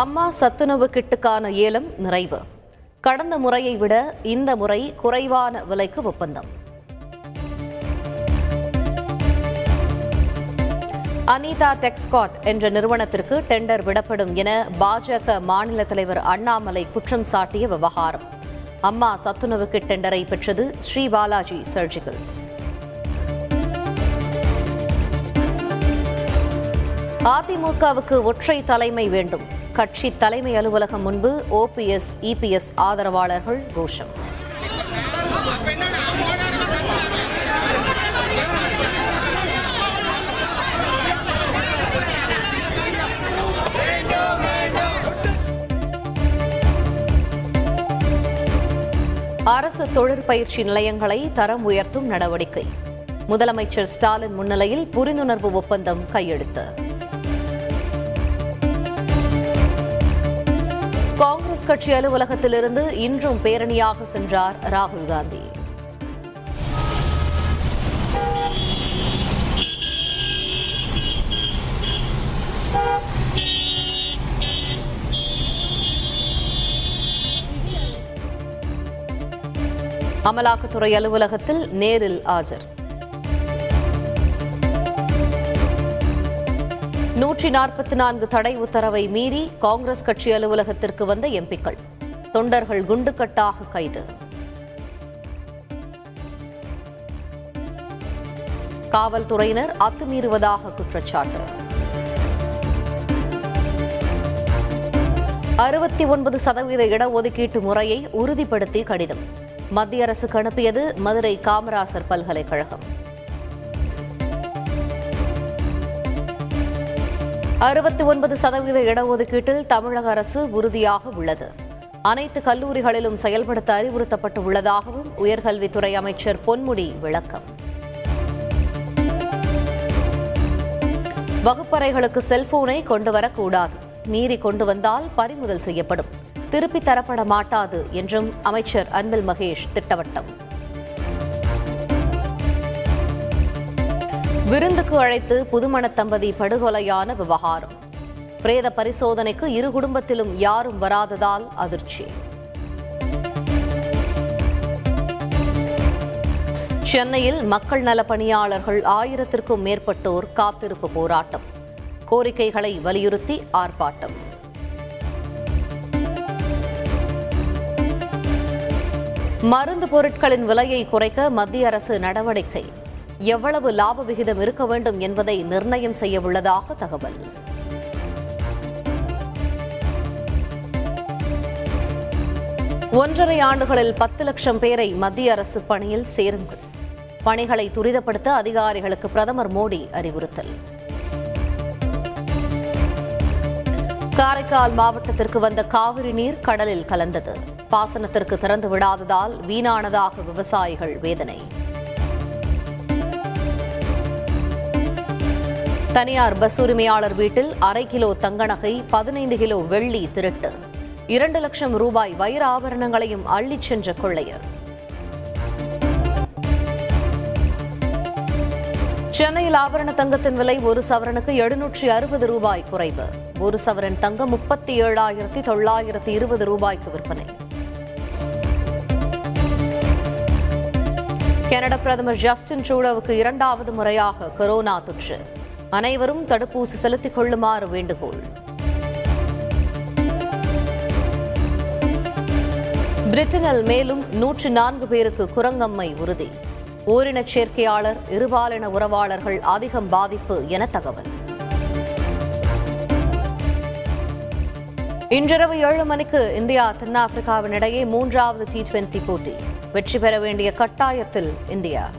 அம்மா சத்துணவு கிட்டுக்கான ஏலம் நிறைவு. கடந்த முறையை விட இந்த முறை குறைவான விலைக்கு ஒப்பந்தம். அனிதா டெக்ஸ்காட் என்ற நிறுவனத்திற்கு டெண்டர் விடப்படும் என பாஜக மாநில தலைவர் அண்ணாமலை குற்றம் சாட்டிய விவகாரம். அம்மா சத்துணவுக்கு டெண்டரை பெற்றது ஸ்ரீபாலாஜி சர்ஜிகல்ஸ். அதிமுகவுக்கு ஒற்றை தலைமை வேண்டும். கட்சி தலைமை அலுவலகம் முன்பு ஓபிஎஸ் இபிஎஸ் ஆதரவாளர்கள் கோஷம். அரசு தொழிற்பயிற்சி நிலையங்களை தரம் உயர்த்தும் நடவடிக்கை. முதலமைச்சர் ஸ்டாலின் முன்னிலையில் புரிந்துணர்வு ஒப்பந்தம் கையெழுத்து. காங்கிரஸ் கட்சி அலுவலகத்திலிருந்து இன்றும் பேரணியாக சென்றார் ராகுல் காந்தி. அமலாக்கத்துறை அலுவலகத்தில் நேரில் ஆஜர். நூற்றி நாற்பத்தி நான்கு தடை உத்தரவை மீறி காங்கிரஸ் கட்சி அலுவலகத்திற்கு வந்த எம்பிக்கள். தொண்டர்கள் குண்டுக்கட்டாக கைது. காவல்துறையினர் அத்துமீறுவதாக குற்றச்சாட்டு. அறுபத்தி ஒன்பது சதவீத இடஒதுக்கீட்டு முறையை உறுதிப்படுத்தி கடிதம். மத்திய அரசுக்கு அனுப்பியது மதுரை காமராசர் பல்கலைக்கழகம். அறுபத்தி ஒன்பது சதவீத இடஒதுக்கீட்டில் தமிழக அரசு உறுதியாக உள்ளது. அனைத்து கல்லூரிகளிலும் செயல்படுத்த அறிவுறுத்தப்பட்டு உள்ளதாகவும் உயர்கல்வித்துறை அமைச்சர் பொன்முடி விளக்கம். வகுப்பறைகளுக்கு செல்போனை கொண்டு வரக்கூடாது மீறி கொண்டு வந்தால் பறிமுதல் செய்யப்படும். திருப்பித் தரப்பட மாட்டாது என்றும் அமைச்சர் அன்பில் மகேஷ் திட்டவட்டம். விருந்துக்கு அழைத்து புதுமண தம்பதி படுகொலையான விவகாரம். பிரேத பரிசோதனைக்கு இரு குடும்பத்திலும் யாரும் வராததால் அதிர்ச்சி. சென்னையில் மக்கள் நல பணியாளர்கள் ஆயிரத்திற்கும் மேற்பட்டோர் காத்திருப்பு போராட்டம். கோரிக்கைகளை வலியுறுத்தி ஆர்ப்பாட்டம். மருந்து பொருட்களின் விலையை குறைக்க மத்திய அரசு நடவடிக்கை. எவ்வளவு லாப விகிதம் இருக்க வேண்டும் என்பதை நிர்ணயம் செய்ய உள்ளதாக தகவல். ஒன்றரை ஆண்டுகளில் பத்து லட்சம் பேரை மத்திய அரசு பணியில் சேருங்கள். பணிகளை துரிதப்படுத்த அதிகாரிகளுக்கு பிரதமர் மோடி அறிவுறுத்தல். காரைக்கால் மாவட்டத்திற்கு வந்த காவிரி நீர் கடலில் கலந்தது. பாசனத்திற்கு திறந்து விடாததால் வீணானதாக விவசாயிகள் வேதனை. தனியார் பஸ் உரிமையாளர் வீட்டில் அரை கிலோ தங்க நகை பதினைந்து கிலோ வெள்ளி திருட்டு. இரண்டு லட்சம் ரூபாய் வைர ஆபரணங்களையும் அள்ளிச் சென்ற கொள்ளையர். சென்னையில் ஆபரண தங்கத்தின் விலை ஒரு சவரனுக்கு எழுநூற்றி அறுபது ரூபாய் குறைவு. ஒரு சவரன் தங்கம் முப்பத்தி ஏழாயிரத்தி தொள்ளாயிரத்தி இருபது ரூபாய்க்கு விற்பனை. கனடா பிரதமர் ஜஸ்டின் ட்ரூடோவுக்கு இரண்டாவது முறையாக கொரோனா தொற்று. அனைவரும் தடுப்பூசி செலுத்திக் கொள்ளுமாறு வேண்டுகோள். பிரிட்டனில் மேலும் நூற்று நான்கு பேருக்கு குரங்கம்மை உறுதி. ஓரினச் சேர்க்கையாளர் இருபாலின உறவாளர்கள் அதிகம் பாதிப்பு என தகவல். இன்றிரவு ஏழு மணிக்கு இந்தியா தென்னாப்பிரிக்காவின் இடையே மூன்றாவது டி டுவெண்டி போட்டி. வெற்றி பெற வேண்டிய கட்டாயத்தில் இந்தியா.